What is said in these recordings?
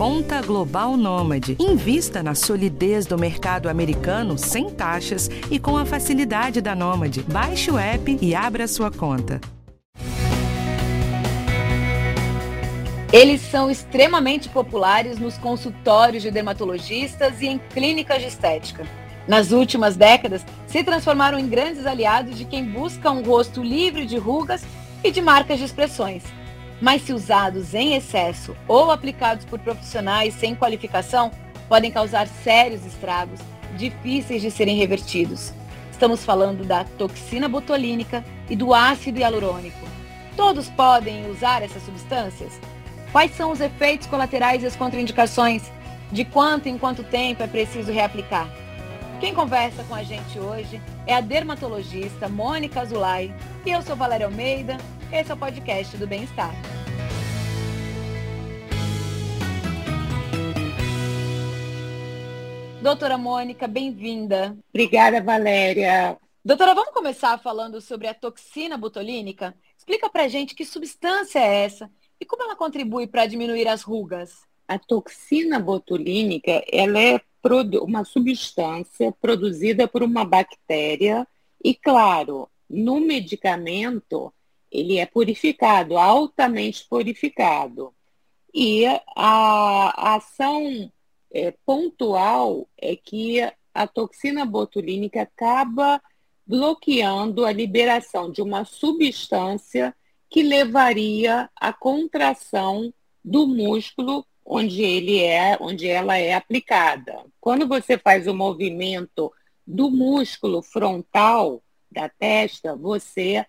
Conta Global Nômade. Invista na solidez do mercado americano sem taxas e com a facilidade da Nômade. Baixe o app e abra sua conta. Eles são extremamente populares nos consultórios de dermatologistas e em clínicas de estética. Nas últimas décadas, se transformaram em grandes aliados de quem busca um rosto livre de rugas e de marcas de expressões. Mas se usados em excesso ou aplicados por profissionais sem qualificação, podem causar sérios estragos, difíceis de serem revertidos. Estamos falando da toxina botulínica e do ácido hialurônico. Todos podem usar essas substâncias? Quais são os efeitos colaterais e as contraindicações? De quanto em quanto tempo é preciso reaplicar? Quem conversa com a gente hoje é a dermatologista Mônica Azulay e eu sou Valéria Almeida. Esse é o podcast do Bem-Estar. Doutora Mônica, bem-vinda. Obrigada, Valéria. Doutora, vamos começar falando sobre a toxina botulínica? Explica pra gente que substância é essa e como ela contribui para diminuir as rugas? A toxina botulínica, ela é uma substância produzida por uma bactéria e, claro, no medicamento ele é purificado, altamente purificado. E a, ação é, pontual é que a toxina botulínica acaba bloqueando a liberação de uma substância que levaria à contração do músculo onde ele é, onde ela é aplicada. Quando você faz o movimento do músculo frontal da testa, você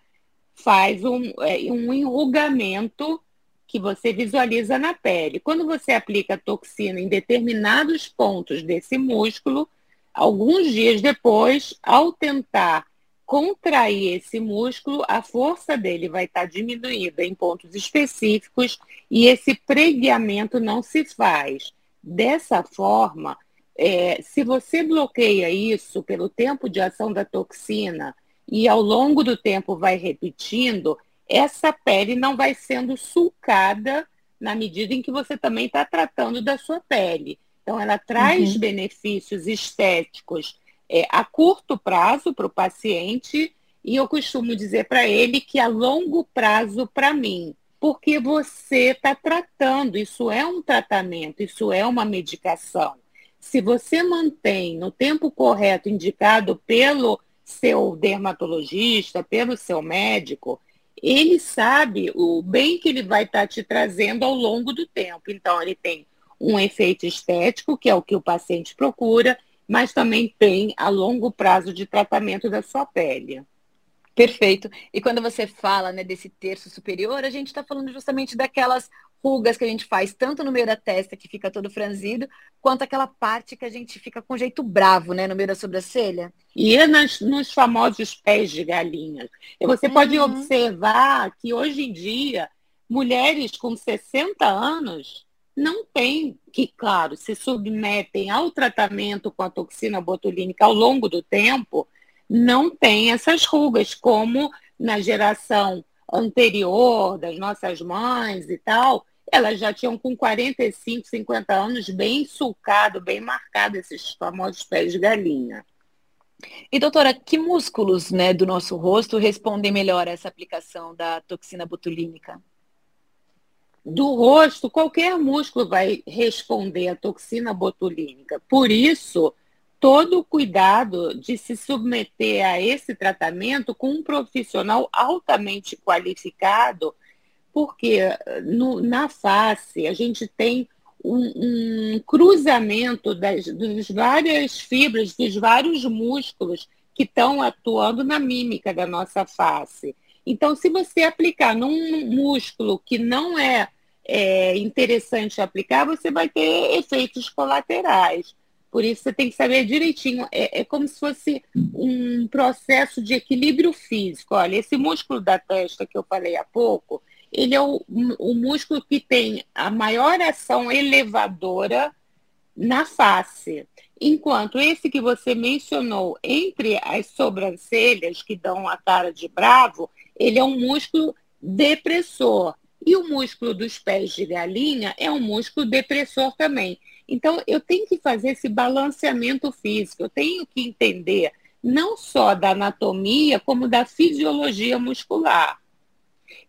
faz um, é, um enrugamento que você visualiza na pele. Quando você aplica toxina em determinados pontos desse músculo, alguns dias depois, ao tentar contrair esse músculo, a força dele vai estar diminuída em pontos específicos e esse pregueamento não se faz. Dessa forma, é, se você bloqueia isso pelo tempo de ação da toxina e ao longo do tempo vai repetindo, essa pele não vai sendo sulcada na medida em que você também está tratando da sua pele. Então, ela traz uhum. benefícios estéticos é, a curto prazo para o paciente e eu costumo dizer para ele que a longo prazo para mim, porque você está tratando, isso é um tratamento, isso é uma medicação. Se você mantém no tempo correto, indicado pelo seu dermatologista, pelo seu médico, ele sabe o bem que ele vai estar tá te trazendo ao longo do tempo. Então, ele tem um efeito estético, que é o que o paciente procura, mas também tem a longo prazo de tratamento da sua pele. Perfeito. E quando você fala né, desse terço superior, a gente está falando justamente daquelas rugas que a gente faz, tanto no meio da testa, que fica todo franzido, quanto aquela parte que a gente fica com jeito bravo, né, no meio da sobrancelha. E é nas, nos famosos pés de galinha. Você uhum. pode observar que hoje em dia, mulheres com 60 anos não tem, que, claro, se submetem ao tratamento com a toxina botulínica ao longo do tempo, não tem essas rugas, como na geração anterior das nossas mães e tal, elas já tinham com 45, 50 anos bem sulcado, bem marcado esses famosos pés de galinha. E doutora, que músculos né, do nosso rosto respondem melhor a essa aplicação da toxina botulínica? do rosto, qualquer músculo vai responder à toxina botulínica. Por isso, todo o cuidado de se submeter a esse tratamento com um profissional altamente qualificado, porque no, na face a gente tem um, um cruzamento das, das várias fibras, dos vários músculos que estão atuando na mímica da nossa face. Então, se você aplicar num músculo que não é, é interessante aplicar, você vai ter efeitos colaterais. Por isso, você tem que saber direitinho. É, é, como se fosse um processo de equilíbrio físico. Olha, esse músculo da testa que eu falei há pouco, ele é o, o músculo que tem a maior ação elevadora na face. Enquanto esse que você mencionou entre as sobrancelhas, que dão a cara de bravo, ele é um músculo depressor. E o músculo dos pés de galinha é um músculo depressor também. Então, eu tenho que fazer esse balanceamento físico, eu tenho que entender não só da anatomia, como da fisiologia muscular.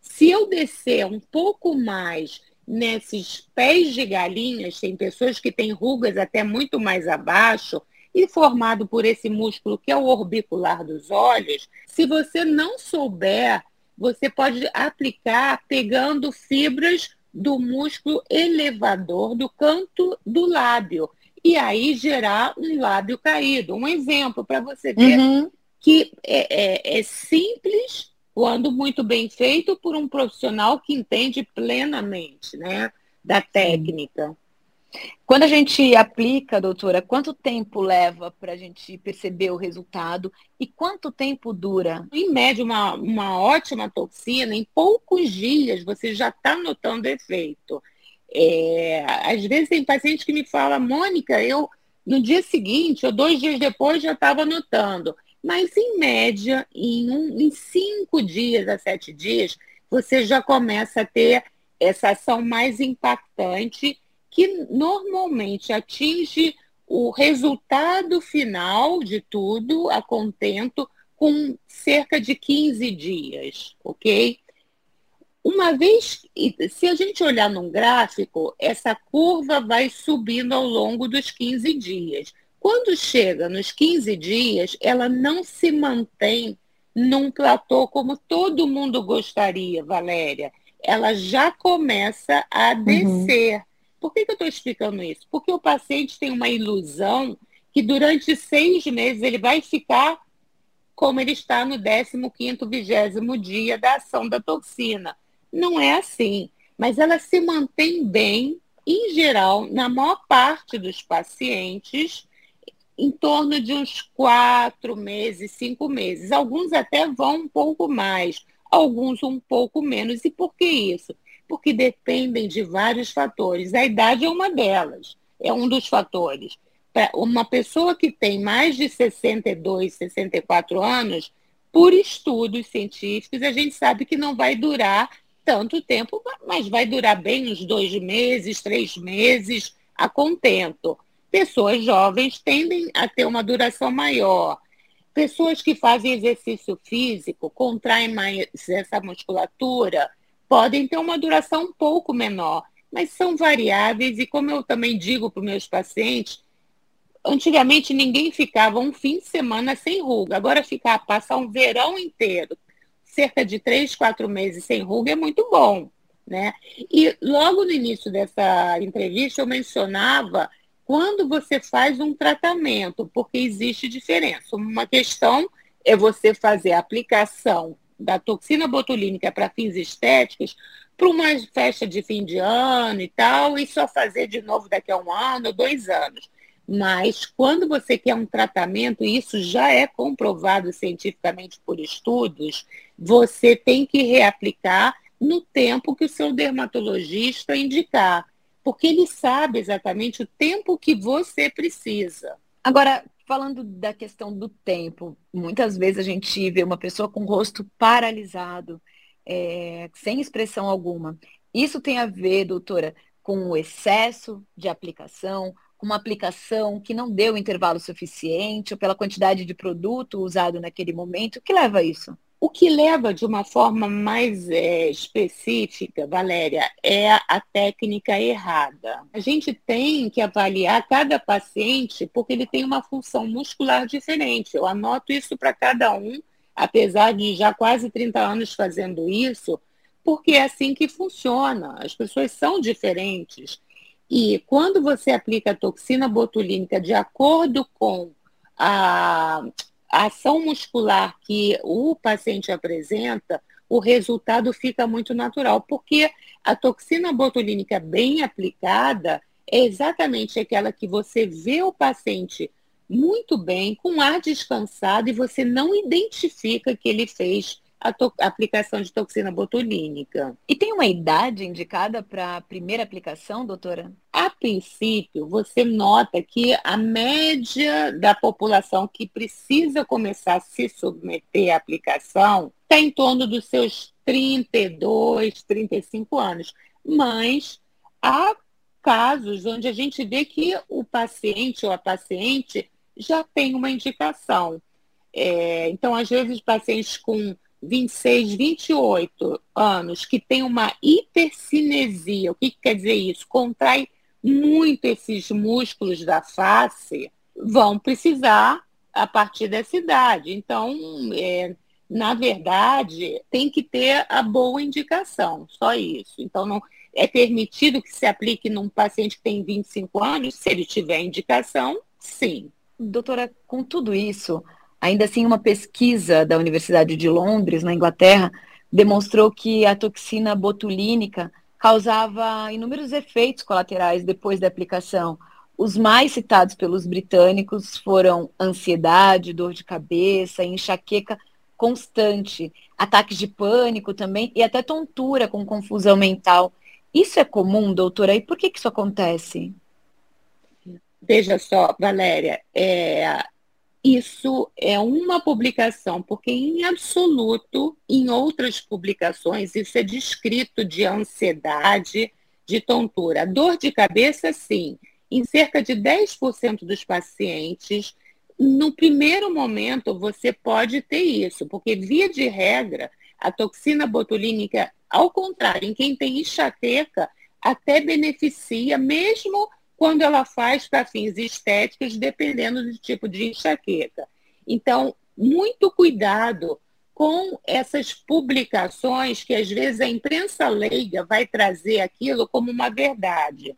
Se eu descer um pouco mais nesses pés de galinhas, tem pessoas que têm rugas até muito mais abaixo, e formado por esse músculo que é o orbicular dos olhos, se você não souber, você pode aplicar pegando fibras do músculo elevador do canto do lábio e aí gerar um lábio caído. Um exemplo para você ver uhum. que é, é, é simples quando muito bem feito por um profissional que entende plenamente né, da técnica. Quando a gente aplica, doutora, quanto tempo leva para a gente perceber o resultado e quanto tempo dura? Em média, uma, uma ótima toxina, em poucos dias você já está notando efeito. É, às vezes tem paciente que me fala, Mônica, eu no dia seguinte ou dois dias depois já estava notando. Mas em média, em, um, em cinco dias a sete dias, você já começa a ter essa ação mais impactante que normalmente atinge o resultado final de tudo, a contento, com cerca de 15 dias, ok? Uma vez, se a gente olhar num gráfico, essa curva vai subindo ao longo dos 15 dias. Quando chega nos 15 dias, ela não se mantém num platô como todo mundo gostaria, Valéria. Ela já começa a uhum. descer. Uhum. Por que, que eu estou explicando isso? Porque o paciente tem uma ilusão que durante seis meses ele vai ficar como ele está no 15º, 20 dia da ação da toxina. Não é assim, mas ela se mantém bem, em geral, na maior parte dos pacientes, em torno de uns quatro meses, cinco meses. Alguns até vão um pouco mais, alguns um pouco menos. E por que isso? porque dependem de vários fatores. A idade é uma delas, é um dos fatores. Para uma pessoa que tem mais de 62, 64 anos, por estudos científicos, a gente sabe que não vai durar tanto tempo, mas vai durar bem uns dois meses, três meses, a contento. Pessoas jovens tendem a ter uma duração maior. Pessoas que fazem exercício físico contraem mais essa musculatura, podem ter uma duração um pouco menor, mas são variáveis e como eu também digo para os meus pacientes, antigamente ninguém ficava um fim de semana sem ruga, agora ficar, passar um verão inteiro, cerca de três, quatro meses sem ruga é muito bom, né? E logo no início dessa entrevista eu mencionava quando você faz um tratamento, porque existe diferença. Uma questão é você fazer a aplicação da toxina botulínica para fins estéticos para uma festa de fim de ano e tal, e só fazer de novo daqui a um ano, dois anos. Mas quando você quer um tratamento, e isso já é comprovado cientificamente por estudos, você tem que reaplicar no tempo que o seu dermatologista indicar, porque ele sabe exatamente o tempo que você precisa. Agora, falando da questão do tempo, muitas vezes a gente vê uma pessoa com o rosto paralisado, é, sem expressão alguma. Isso tem a ver, doutora, com o excesso de aplicação, com uma aplicação que não deu intervalo suficiente, ou pela quantidade de produto usado naquele momento. O que leva a isso? O que leva de uma forma mais é, específica, Valéria, é a técnica errada. A gente tem que avaliar cada paciente porque ele tem uma função muscular diferente. Eu anoto isso para cada um, apesar de já quase 30 anos fazendo isso, porque é assim que funciona. As pessoas são diferentes. E quando você aplica a toxina botulínica de acordo com a, ação muscular que o paciente apresenta, o resultado fica muito natural, porque a toxina botulínica bem aplicada é exatamente aquela que você vê o paciente muito bem, com ar descansado, e você não identifica que ele fez a, a aplicação de toxina botulínica. E tem uma idade indicada para a primeira aplicação, doutora? A princípio, você nota que a média da população que precisa começar a se submeter à aplicação está em torno dos seus 32, 35 anos. Mas há casos onde a gente vê que o paciente ou a paciente já tem uma indicação. É, então, às vezes, pacientes com 26, 28 anos que tem uma hipercinesia, o que, que quer dizer isso? Contrai muito esses músculos da face, vão precisar a partir dessa idade. Então, é, na verdade, tem que ter a boa indicação, só isso. Então, não é permitido que se aplique num paciente que tem 25 anos, se ele tiver indicação, sim. Doutora, com tudo isso, ainda assim, uma pesquisa da Universidade de Londres, na Inglaterra, demonstrou que a toxina botulínica causava inúmeros efeitos colaterais depois da aplicação. Os mais citados pelos britânicos foram ansiedade, dor de cabeça, enxaqueca constante, ataques de pânico também e até tontura com confusão mental. Isso é comum, doutora? E por que, que isso acontece? Veja só, Valéria, é, isso é uma publicação, porque em absoluto, em outras publicações, isso é descrito de ansiedade, de tontura. Dor de cabeça, sim. Em cerca de 10% dos pacientes, no primeiro momento, você pode ter isso, porque, via de regra, a toxina botulínica, ao contrário, em quem tem enxaqueca, até beneficia, mesmo quando ela faz para fins estéticos, dependendo do tipo de enxaqueca. Então, muito cuidado com essas publicações que às vezes a imprensa leiga vai trazer aquilo como uma verdade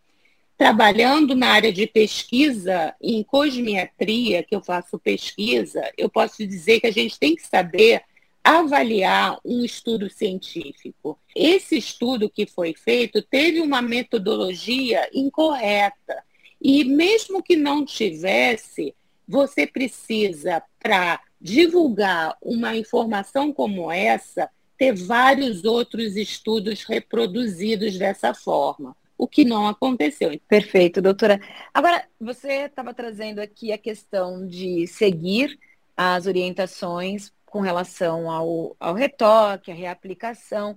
trabalhando na área de pesquisa em cosmiatria, que eu faço pesquisa, eu posso dizer que a gente tem que saber avaliar um estudo científico. Esse estudo que foi feito teve uma metodologia incorreta. E mesmo que não tivesse, você precisa, para divulgar uma informação como essa, ter vários outros estudos reproduzidos dessa forma o que não aconteceu. Perfeito, doutora. Agora, você estava trazendo aqui a questão de seguir as orientações com relação ao, ao retoque, à reaplicação.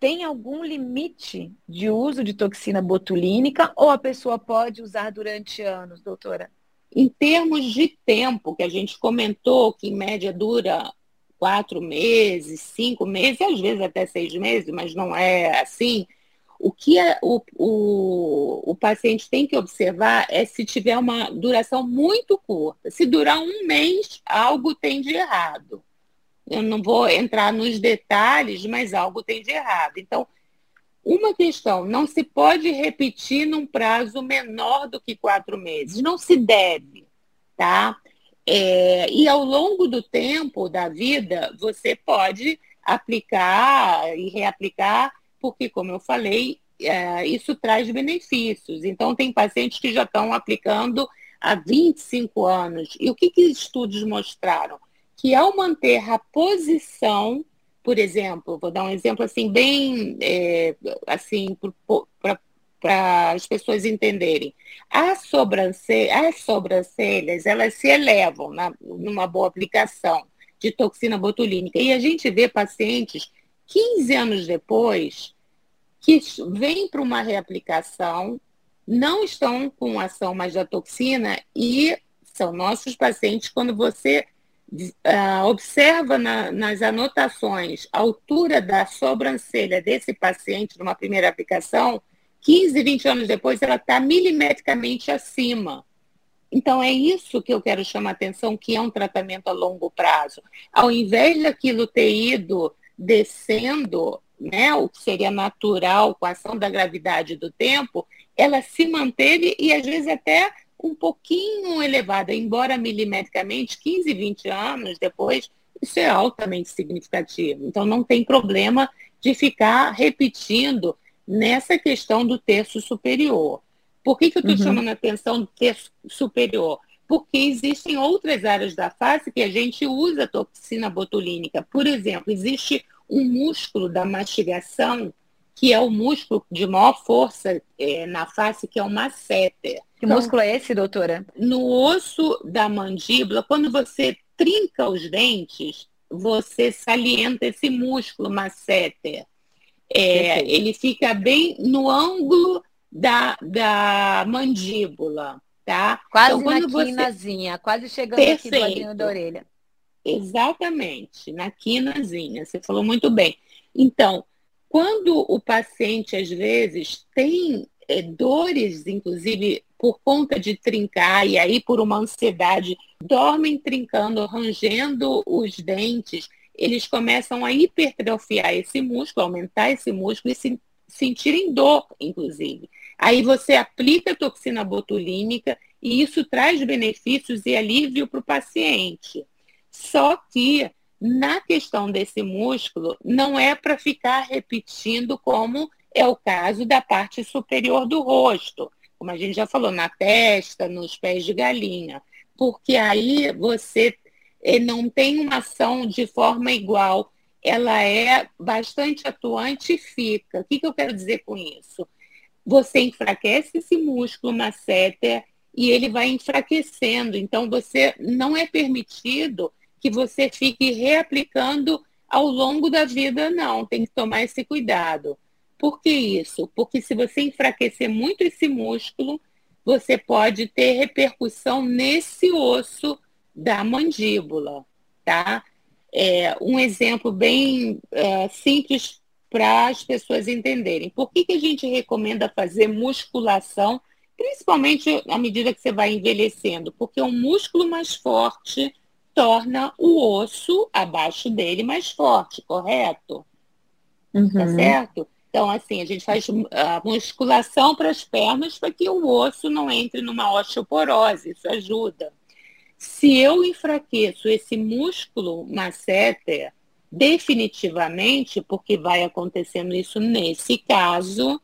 Tem algum limite de uso de toxina botulínica ou a pessoa pode usar durante anos, doutora? Em termos de tempo, que a gente comentou que em média dura quatro meses, cinco meses, às vezes até seis meses, mas não é assim. O que é, o, o, o paciente tem que observar é se tiver uma duração muito curta. Se durar um mês, algo tem de errado. Eu não vou entrar nos detalhes, mas algo tem de errado. Então, uma questão, não se pode repetir num prazo menor do que quatro meses. Não se deve, tá? É, e ao longo do tempo da vida, você pode aplicar e reaplicar porque, como eu falei, é, isso traz benefícios. Então, tem pacientes que já estão aplicando há 25 anos. E o que, que estudos mostraram? Que ao manter a posição, por exemplo, vou dar um exemplo assim, bem é, assim, para as pessoas entenderem. As sobrancelhas, as sobrancelhas, elas se elevam na, numa boa aplicação de toxina botulínica. E a gente vê pacientes 15 anos depois, que vêm para uma reaplicação, não estão com ação mais da toxina e são nossos pacientes quando você uh, observa na, nas anotações a altura da sobrancelha desse paciente numa primeira aplicação, 15, 20 anos depois ela está milimetricamente acima. Então, é isso que eu quero chamar a atenção, que é um tratamento a longo prazo. Ao invés daquilo ter ido descendo, né, o que seria natural com a ação da gravidade do tempo, ela se manteve e às vezes até um pouquinho elevada, embora milimetricamente, 15, 20 anos depois, isso é altamente significativo. Então não tem problema de ficar repetindo nessa questão do terço superior. Por que, que eu estou uhum. chamando a atenção do terço superior? Porque existem outras áreas da face que a gente usa toxina botulínica. Por exemplo, existe um músculo da mastigação, que é o músculo de maior força é, na face, que é o masseter. Que então, músculo é esse, doutora? No osso da mandíbula, quando você trinca os dentes, você salienta esse músculo masseter. É, ele fica bem no ângulo da, da mandíbula, tá? Quase então, quando na quinazinha, você... quase chegando Perfeito. aqui do ladinho da orelha. Exatamente, na quinazinha, você falou muito bem. Então, quando o paciente, às vezes, tem é, dores, inclusive por conta de trincar, e aí por uma ansiedade, dormem trincando, rangendo os dentes, eles começam a hipertrofiar esse músculo, aumentar esse músculo e se, sentirem dor, inclusive. Aí você aplica a toxina botulínica e isso traz benefícios e alívio para o paciente. Só que na questão desse músculo, não é para ficar repetindo como é o caso da parte superior do rosto, como a gente já falou, na testa, nos pés de galinha, porque aí você eh, não tem uma ação de forma igual, ela é bastante atuante e fica. O que, que eu quero dizer com isso? Você enfraquece esse músculo masséter e ele vai enfraquecendo. Então, você não é permitido que você fique reaplicando ao longo da vida, não. Tem que tomar esse cuidado. Por que isso? Porque se você enfraquecer muito esse músculo, você pode ter repercussão nesse osso da mandíbula, tá? É, um exemplo bem é, simples para as pessoas entenderem. Por que, que a gente recomenda fazer musculação, principalmente à medida que você vai envelhecendo? Porque um músculo mais forte torna o osso abaixo dele mais forte, correto? Tá uhum. Tá certo? Então, assim, a gente faz a musculação para as pernas para que o osso não entre numa osteoporose, isso ajuda. Se eu enfraqueço esse músculo masseter, definitivamente, porque vai acontecendo isso nesse caso,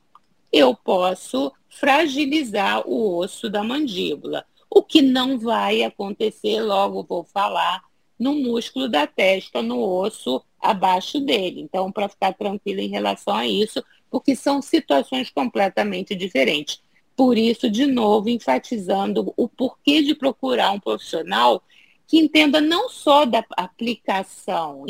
eu posso fragilizar o osso da mandíbula o que não vai acontecer, logo vou falar, no músculo da testa, no osso abaixo dele. Então, para ficar tranquilo em relação a isso, porque são situações completamente diferentes. Por isso, de novo, enfatizando o porquê de procurar um profissional que entenda não só da aplicação,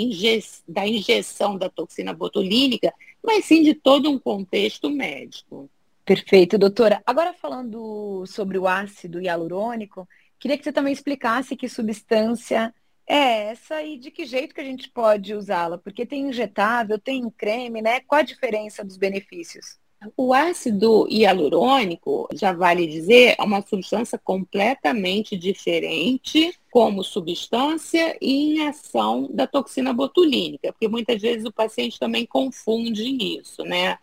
da injeção da toxina botulínica, mas sim de todo um contexto médico. Perfeito, doutora. Agora falando sobre o ácido hialurônico, queria que você também explicasse que substância é essa e de que jeito que a gente pode usá-la, porque tem injetável, tem creme, né? Qual a diferença dos benefícios? O ácido hialurônico, já vale dizer, é uma substância completamente diferente como substância e em ação da toxina botulínica, porque muitas vezes o paciente também confunde isso, né?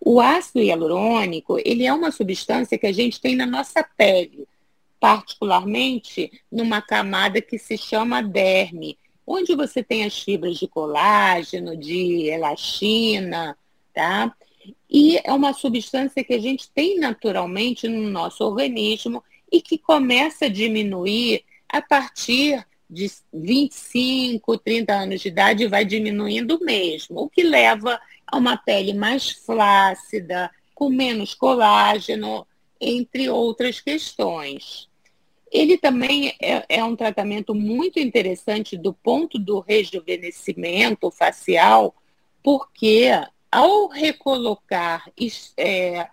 O ácido hialurônico, ele é uma substância que a gente tem na nossa pele, particularmente numa camada que se chama derme, onde você tem as fibras de colágeno, de elastina, tá? E é uma substância que a gente tem naturalmente no nosso organismo e que começa a diminuir a partir de 25, 30 anos de idade vai diminuindo mesmo, o que leva a uma pele mais flácida, com menos colágeno, entre outras questões. Ele também é, é, um tratamento muito interessante do ponto do rejuvenescimento facial, porque ao recolocar é,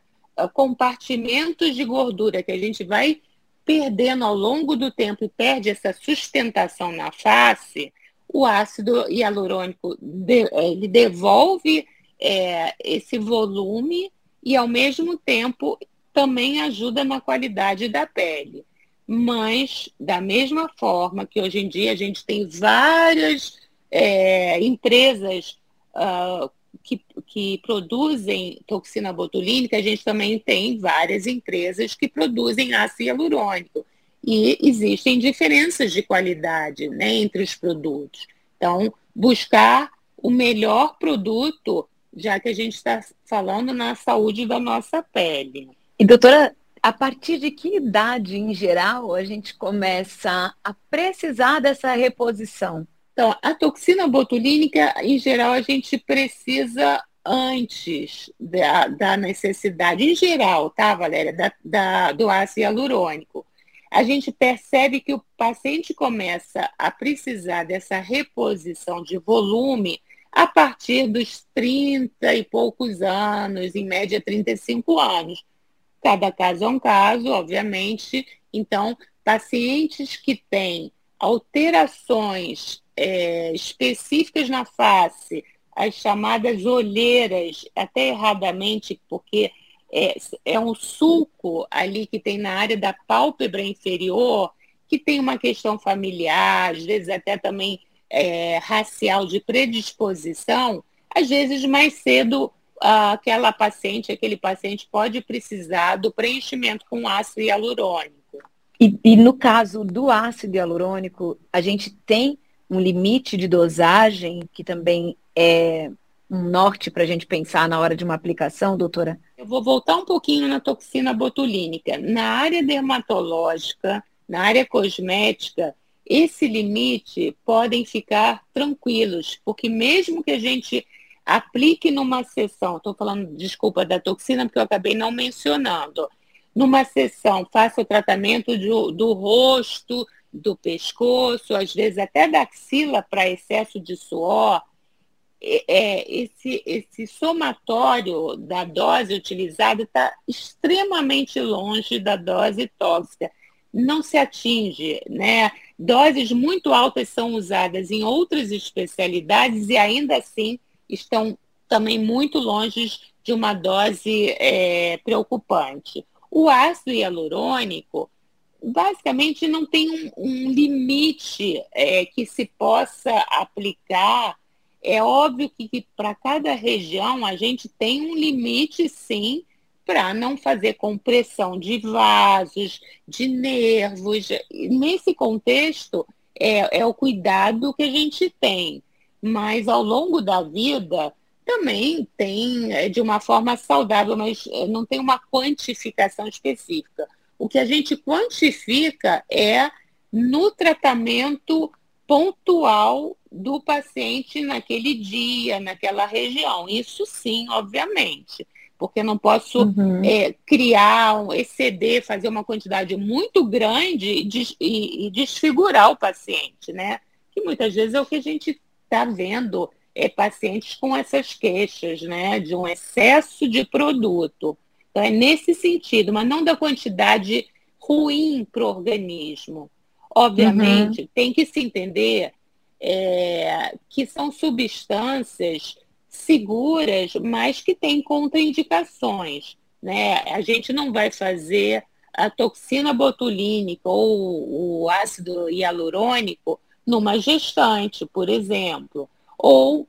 compartimentos de gordura que a gente vai perdendo ao longo do tempo e perde essa sustentação na face, o ácido hialurônico de, ele devolve é, esse volume e, ao mesmo tempo, também ajuda na qualidade da pele. Mas, da mesma forma que hoje em dia a gente tem várias é, empresas uh, que, que produzem toxina botulínica, a gente também tem várias empresas que produzem ácido hialurônico. E existem diferenças de qualidade né, entre os produtos. Então, buscar o melhor produto já que a gente está falando na saúde da nossa pele. E doutora, a partir de que idade, em geral, a gente começa a precisar dessa reposição? Então, a toxina botulínica, em geral, a gente precisa antes da, da necessidade, em geral, tá, Valéria, da, da, do ácido hialurônico. a gente percebe que o paciente começa a precisar dessa reposição de volume a partir dos 30 e poucos anos, em média 35 anos. Cada caso é um caso, obviamente. Então, pacientes que têm alterações é, específicas na face, as chamadas olheiras, até erradamente, porque é, é um sulco ali que tem na área da pálpebra inferior, que tem uma questão familiar, às vezes até também é, racial de predisposição, às vezes mais cedo aquela paciente, aquele paciente pode precisar do preenchimento com ácido hialurônico. E, e no caso do ácido hialurônico, a gente tem um limite de dosagem que também é um norte para a gente pensar na hora de uma aplicação, doutora? Eu vou voltar um pouquinho na toxina botulínica. Na área dermatológica, na área cosmética, esse limite podem ficar tranquilos, porque mesmo que a gente aplique numa sessão, estou falando, desculpa, da toxina, porque eu acabei não mencionando, numa sessão, faça o tratamento do, do rosto, do pescoço, às vezes até da axila para excesso de suor, é, esse, esse somatório da dose utilizada está extremamente longe da dose tóxica. Não se atinge, né? Doses muito altas são usadas em outras especialidades e ainda assim estão também muito longe de uma dose é, preocupante. O ácido hialurônico, basicamente, não tem um, um limite é, que se possa aplicar. É óbvio que, que para cada região a gente tem um limite, sim, para não fazer compressão de vasos, de nervos. Nesse contexto, é, é o cuidado que a gente tem. Mas ao longo da vida, também tem é, de uma forma saudável, mas é, não tem uma quantificação específica. O que a gente quantifica é no tratamento pontual do paciente naquele dia, naquela região. Isso sim, obviamente porque não posso uhum. é, criar, exceder, fazer uma quantidade muito grande e, e, e, desfigurar o paciente, né? Que muitas vezes é o que a gente está vendo é, pacientes com essas queixas, né? De um excesso de produto. Então, é nesse sentido, mas não da quantidade ruim para o organismo. Obviamente, uhum. tem que se entender é, que são substâncias seguras, mas que têm contraindicações. Né? A gente não vai fazer a toxina botulínica ou o ácido hialurônico numa gestante, por exemplo, ou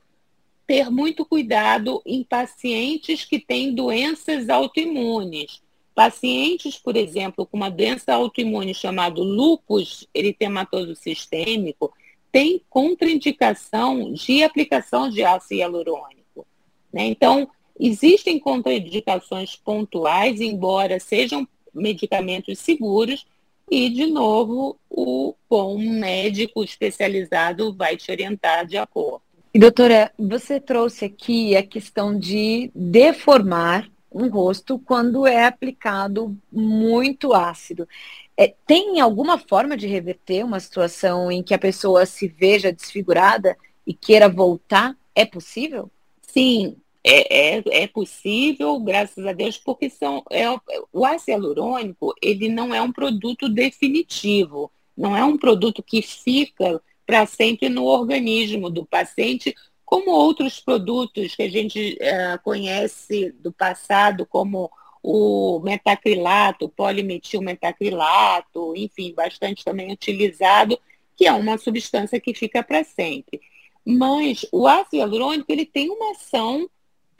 ter muito cuidado em pacientes que têm doenças autoimunes. Pacientes, por exemplo, com uma doença autoimune chamada lúpus eritematoso sistêmico, tem contraindicação de aplicação de ácido hialurônico. Né? Então, existem contraindicações pontuais, embora sejam medicamentos seguros, e, de novo, o bom médico especializado vai te orientar de acordo. E, doutora, você trouxe aqui a questão de deformar um rosto quando é aplicado muito ácido. É, tem alguma forma de reverter uma situação em que a pessoa se veja desfigurada e queira voltar? É possível? Sim, é, é, é possível, graças a Deus, porque são, é, o ácido hialurônico ele não é um produto definitivo, não é um produto que fica para sempre no organismo do paciente, como outros produtos que a gente é, conhece do passado, como o metacrilato, o polimetilmetacrilato, enfim, bastante também utilizado, que é uma substância que fica para sempre. Mas o ácido hialurônico ele tem uma ação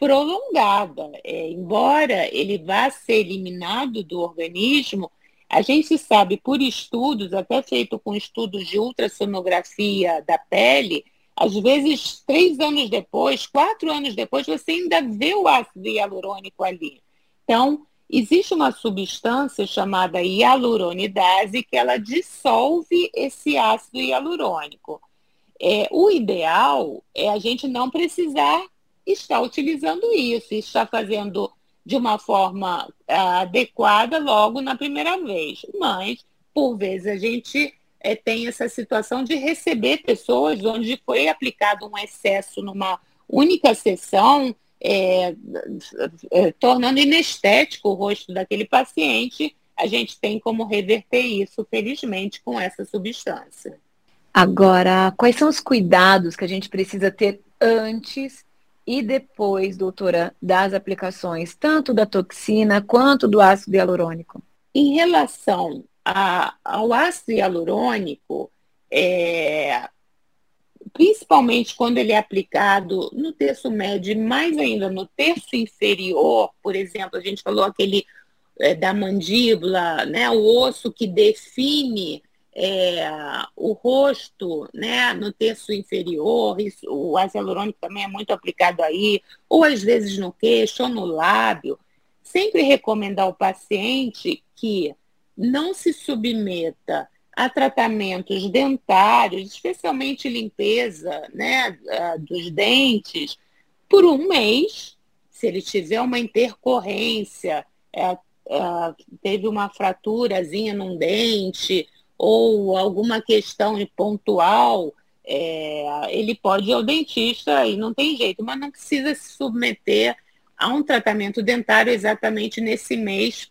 prolongada. É, embora ele vá ser eliminado do organismo, a gente sabe por estudos, até feito com estudos de ultrassonografia da pele, às vezes três anos depois, quatro anos depois, você ainda vê o ácido hialurônico ali. Então, existe uma substância chamada hialuronidase que ela dissolve esse ácido hialurônico. É, o ideal é a gente não precisar estar utilizando isso, estar fazendo de uma forma uh, adequada logo na primeira vez. Mas por vezes a gente é, tem essa situação de receber pessoas onde foi aplicado um excesso numa única sessão, é, é, tornando inestético o rosto daquele paciente. A gente tem como reverter isso, felizmente, com essa substância. Agora, quais são os cuidados que a gente precisa ter antes e depois, doutora, das aplicações, tanto da toxina quanto do ácido hialurônico? Em relação a, ao ácido hialurônico, é, principalmente quando ele é aplicado no terço médio mais ainda no terço inferior, por exemplo, a gente falou aquele é, da mandíbula, né, o osso que define é, o rosto né, no terço inferior, isso, o ácido hialurônico também é muito aplicado aí, ou às vezes no queixo ou no lábio. Sempre recomendar ao paciente que não se submeta a tratamentos dentários, especialmente limpeza né, dos dentes, por um mês, se ele tiver uma intercorrência, é, é, teve uma fraturazinha num dente, ou alguma questão pontual, é, ele pode ir ao dentista e não tem jeito, mas não precisa se submeter a um tratamento dentário exatamente nesse mês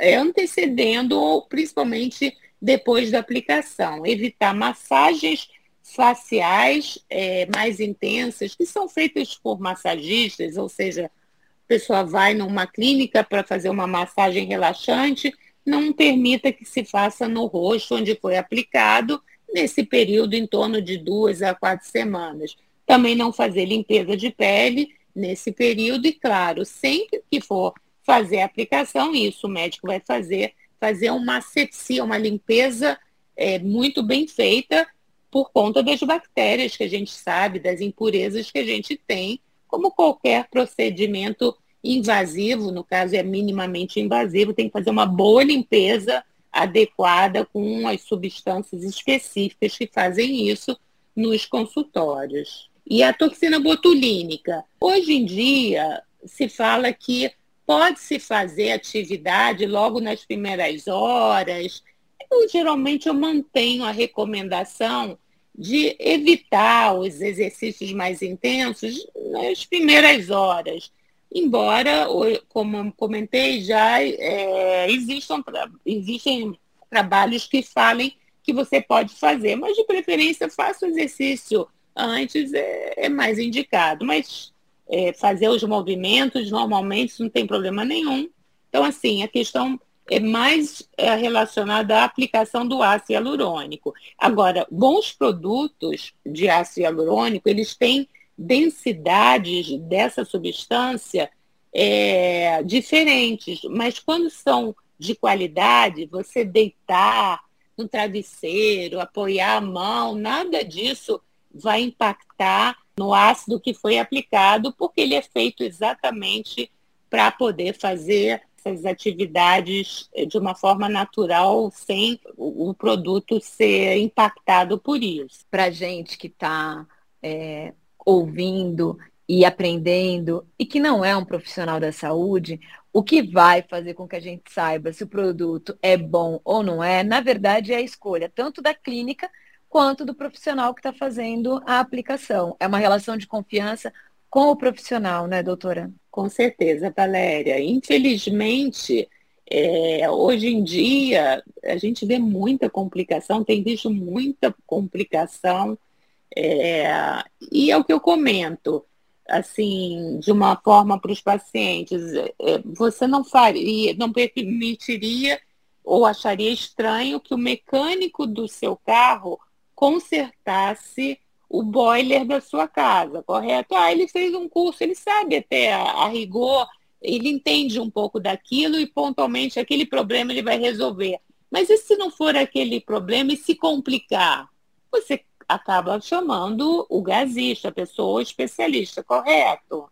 é, antecedendo ou principalmente depois da aplicação. Evitar massagens faciais é, mais intensas, que são feitas por massagistas, ou seja, a pessoa vai numa clínica para fazer uma massagem relaxante, não permita que se faça no rosto onde foi aplicado, nesse período em torno de duas a quatro semanas. Também não fazer limpeza de pele nesse período e, claro, sempre que for fazer a aplicação, isso o médico vai fazer, fazer uma asepsia, uma limpeza é, muito bem feita por conta das bactérias que a gente sabe, das impurezas que a gente tem, como qualquer procedimento invasivo, no caso é minimamente invasivo, tem que fazer uma boa limpeza adequada com as substâncias específicas que fazem isso nos consultórios. E a toxina botulínica. Hoje em dia se fala que pode-se fazer atividade logo nas primeiras horas. Eu, geralmente eu mantenho a recomendação de evitar os exercícios mais intensos nas primeiras horas. Embora, como comentei já, é, existam, existem trabalhos que falem que você pode fazer, mas de preferência faça o exercício antes, é, é mais indicado. Mas é, fazer os movimentos, normalmente não tem problema nenhum. Então, assim, a questão é mais é, relacionada à aplicação do ácido hialurônico. Agora, bons produtos de ácido hialurônico, eles têm densidades dessa substância é, diferentes, mas quando são de qualidade, você deitar no travesseiro, apoiar a mão, nada disso vai impactar no ácido que foi aplicado, porque ele é feito exatamente para poder fazer essas atividades de uma forma natural, sem o produto ser impactado por isso. Para gente que está é, ouvindo e aprendendo e que não é um profissional da saúde, o que vai fazer com que a gente saiba se o produto é bom ou não é, na verdade, é a escolha tanto da clínica quanto do profissional que está fazendo a aplicação. É uma relação de confiança com o profissional, né, doutora? Com certeza, Valéria. Infelizmente, é, hoje em dia, a gente vê muita complicação, tem visto muita complicação, é, e é o que eu comento, assim, de uma forma para os pacientes, é, você não faria, não permitiria ou acharia estranho que o mecânico do seu carro consertasse o boiler da sua casa, correto? Ah, ele fez um curso, ele sabe até a, a rigor, ele entende um pouco daquilo e pontualmente aquele problema ele vai resolver. Mas e se não for aquele problema e se complicar? Você acaba chamando o gasista, a pessoa especialista, correto?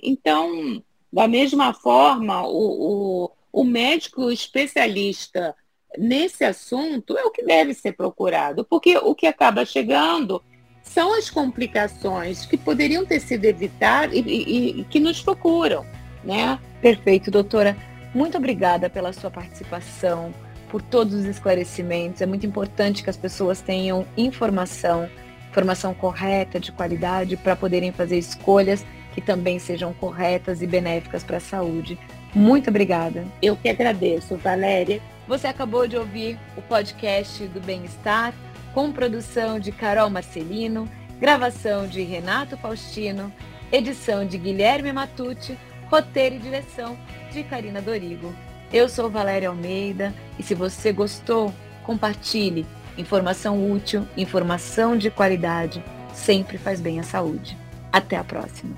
Então, da mesma forma, o, o, o médico especialista nesse assunto é o que deve ser procurado, porque o que acaba chegando são as complicações que poderiam ter sido evitadas e, e, e que nos procuram, né? Perfeito, doutora. Muito obrigada pela sua participação. Por todos os esclarecimentos. É muito importante que as pessoas tenham informação, informação correta, de qualidade, para poderem fazer escolhas que também sejam corretas e benéficas para a saúde. Muito obrigada. Eu que agradeço, Valéria. Você acabou de ouvir o podcast do Bem-Estar, com produção de Carol Marcelino, gravação de Renato Faustino, edição de Guilherme Matucci, roteiro e direção de Karina Dorigo. Eu sou Valéria Almeida e se você gostou, compartilhe. Informação útil, informação de qualidade, sempre faz bem à saúde. Até a próxima.